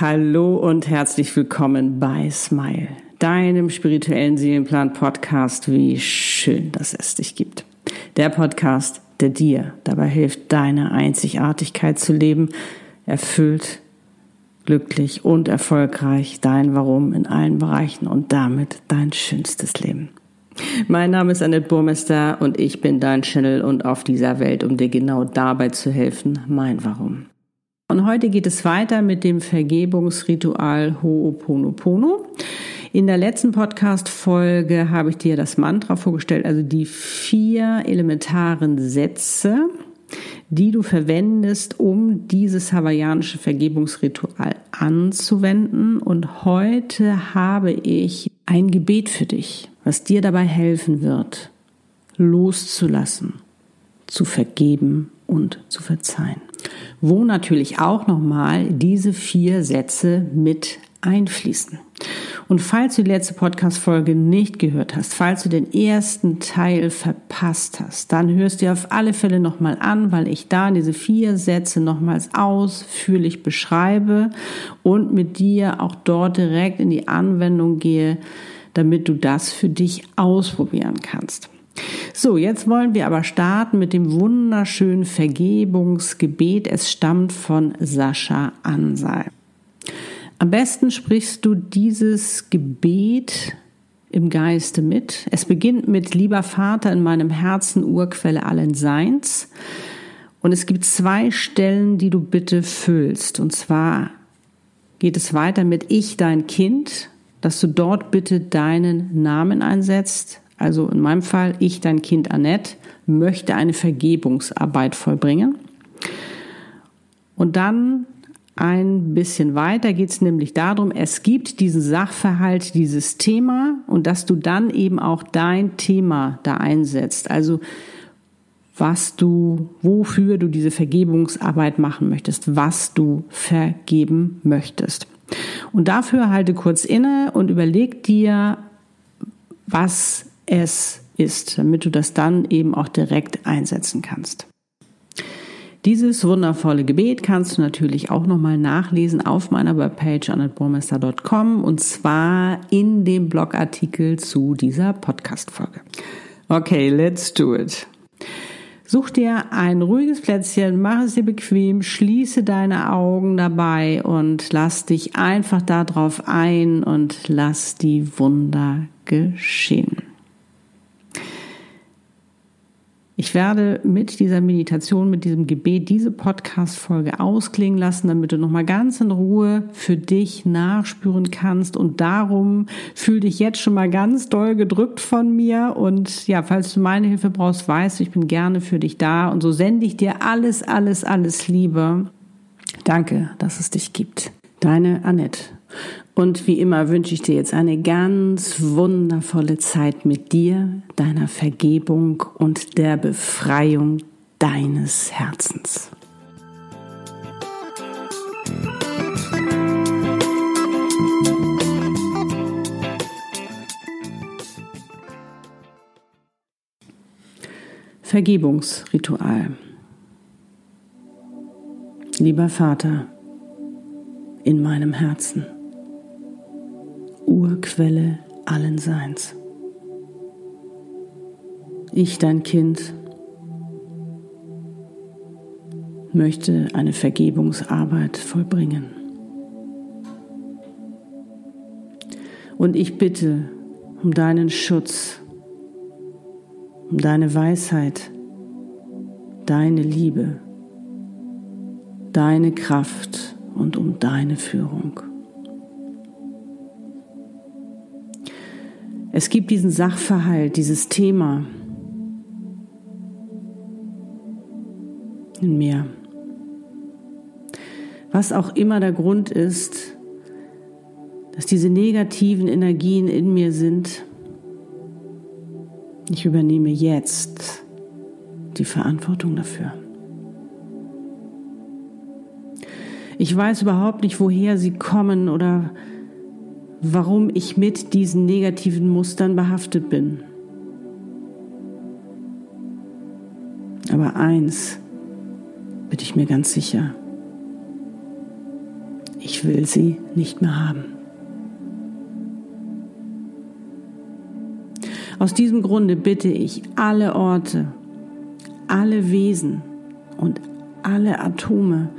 Hallo und herzlich willkommen bei Smile, deinem spirituellen Seelenplan-Podcast. Wie schön, dass es dich gibt. Der Podcast, der dir dabei hilft, deine Einzigartigkeit zu leben, erfüllt, glücklich und erfolgreich dein Warum in allen Bereichen und damit dein schönstes Leben. Mein Name ist Annette Burmester und ich bin dein Channel und auf dieser Welt, um dir genau dabei zu helfen, mein Warum. Und heute geht es weiter mit dem Vergebungsritual Ho'oponopono. In der letzten Podcast-Folge habe ich dir das Mantra vorgestellt, also die vier elementaren Sätze, die du verwendest, um dieses hawaiianische Vergebungsritual anzuwenden. Und heute habe ich ein Gebet für dich, was dir dabei helfen wird, loszulassen, zu vergeben und zu verzeihen wo natürlich auch nochmal diese vier Sätze mit einfließen. Und falls du die letzte Podcast-Folge nicht gehört hast, falls du den ersten Teil verpasst hast, dann hörst du auf alle Fälle nochmal an, weil ich da diese vier Sätze nochmals ausführlich beschreibe und mit dir auch dort direkt in die Anwendung gehe, damit du das für dich ausprobieren kannst. So, jetzt wollen wir aber starten mit dem wunderschönen Vergebungsgebet. Es stammt von Sascha Ansal. Am besten sprichst du dieses Gebet im Geiste mit. Es beginnt mit Lieber Vater in meinem Herzen, Urquelle allen Seins. Und es gibt zwei Stellen, die du bitte füllst. Und zwar geht es weiter mit Ich, dein Kind, dass du dort bitte deinen Namen einsetzt, also in meinem Fall, ich, dein Kind Annette, möchte eine Vergebungsarbeit vollbringen. Und dann ein bisschen weiter geht es nämlich darum, es gibt diesen Sachverhalt, dieses Thema und dass du dann eben auch dein Thema da einsetzt. Also was du, wofür du diese Vergebungsarbeit machen möchtest, was du vergeben möchtest. Und dafür halte kurz inne und überleg dir, was es ist, damit du das dann eben auch direkt einsetzen kannst. Dieses wundervolle Gebet kannst du natürlich auch nochmal nachlesen auf meiner Webpage annetbormester.com und zwar in dem Blogartikel zu dieser Podcast-Folge. Okay, let's do it. Such dir ein ruhiges Plätzchen, mach es dir bequem, schließe deine Augen dabei und lass dich einfach darauf ein und lass die Wunder geschehen. Ich werde mit dieser Meditation, mit diesem Gebet diese Podcast-Folge ausklingen lassen, damit du nochmal ganz in Ruhe für dich nachspüren kannst. Und darum fühl dich jetzt schon mal ganz doll gedrückt von mir. Und ja, falls du meine Hilfe brauchst, weißt du, ich bin gerne für dich da. Und so sende ich dir alles, alles, alles Liebe. Danke, dass es dich gibt. Deine Annette. Und wie immer wünsche ich dir jetzt eine ganz wundervolle Zeit mit dir, deiner Vergebung und der Befreiung deines Herzens. Vergebungsritual. Lieber Vater, in meinem Herzen. Urquelle allen Seins. Ich, dein Kind, möchte eine Vergebungsarbeit vollbringen. Und ich bitte um deinen Schutz, um deine Weisheit, deine Liebe, deine Kraft und um deine Führung. Es gibt diesen Sachverhalt, dieses Thema in mir. Was auch immer der Grund ist, dass diese negativen Energien in mir sind, ich übernehme jetzt die Verantwortung dafür. Ich weiß überhaupt nicht, woher sie kommen oder warum ich mit diesen negativen Mustern behaftet bin. Aber eins bin ich mir ganz sicher. Ich will sie nicht mehr haben. Aus diesem Grunde bitte ich alle Orte, alle Wesen und alle Atome,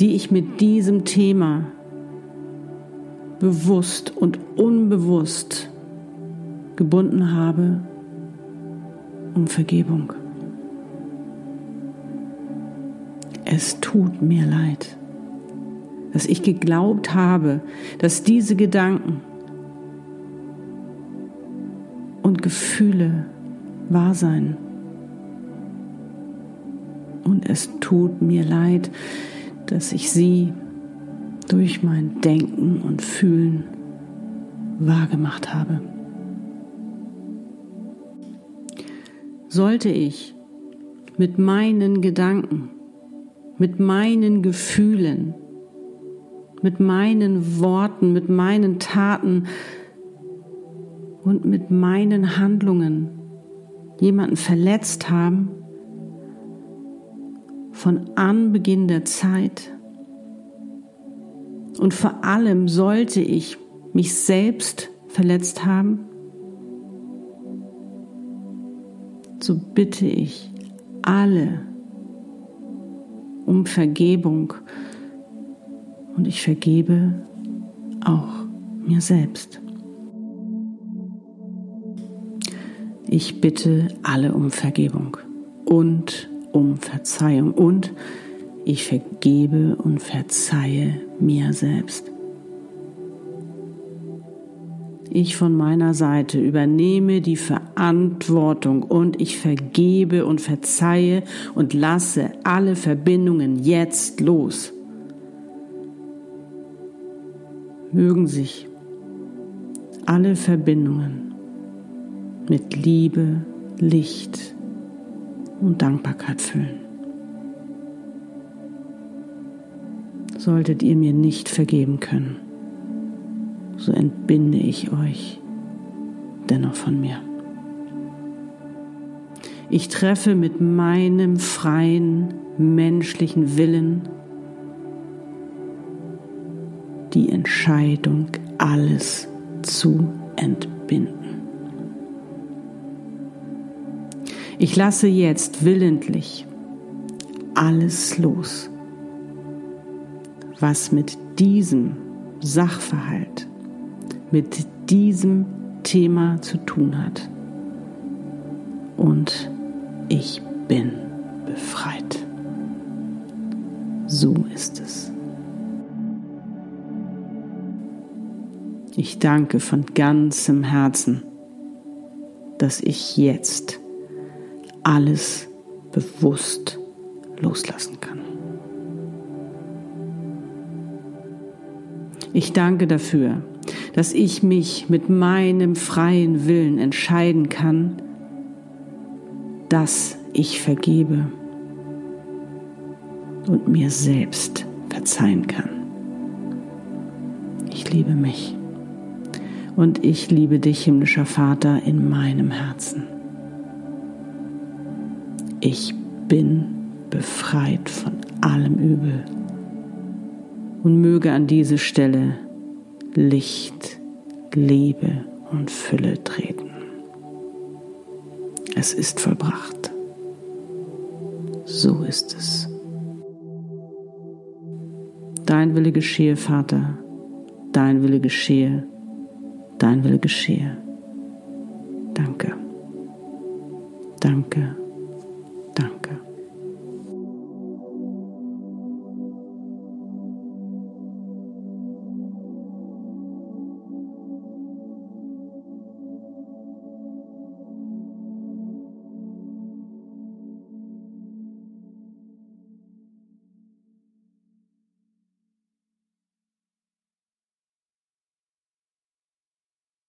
die ich mit diesem Thema bewusst und unbewusst gebunden habe, um Vergebung. Es tut mir leid, dass ich geglaubt habe, dass diese Gedanken und Gefühle wahr seien. Und es tut mir leid, dass ich sie durch mein Denken und Fühlen wahrgemacht habe. Sollte ich mit meinen Gedanken, mit meinen Gefühlen, mit meinen Worten, mit meinen Taten und mit meinen Handlungen jemanden verletzt haben, von Anbeginn der Zeit. Und vor allem sollte ich mich selbst verletzt haben, so bitte ich alle um Vergebung und ich vergebe auch mir selbst. Ich bitte alle um Vergebung und um Verzeihung und ich vergebe und verzeihe mir selbst. Ich von meiner Seite übernehme die Verantwortung und ich vergebe und verzeihe und lasse alle Verbindungen jetzt los. Mögen sich alle Verbindungen mit Liebe, Licht, und Dankbarkeit füllen. Solltet ihr mir nicht vergeben können, so entbinde ich euch dennoch von mir. Ich treffe mit meinem freien menschlichen Willen die Entscheidung, alles zu entbinden. Ich lasse jetzt willentlich alles los, was mit diesem Sachverhalt, mit diesem Thema zu tun hat. Und ich bin befreit. So ist es. Ich danke von ganzem Herzen, dass ich jetzt alles bewusst loslassen kann. Ich danke dafür, dass ich mich mit meinem freien Willen entscheiden kann, dass ich vergebe und mir selbst verzeihen kann. Ich liebe mich und ich liebe dich, himmlischer Vater, in meinem Herzen. Ich bin befreit von allem Übel. Und möge an diese Stelle Licht, Liebe und Fülle treten. Es ist vollbracht. So ist es. Dein Wille geschehe, Vater. Dein Wille geschehe. Dein Wille geschehe. Danke. Danke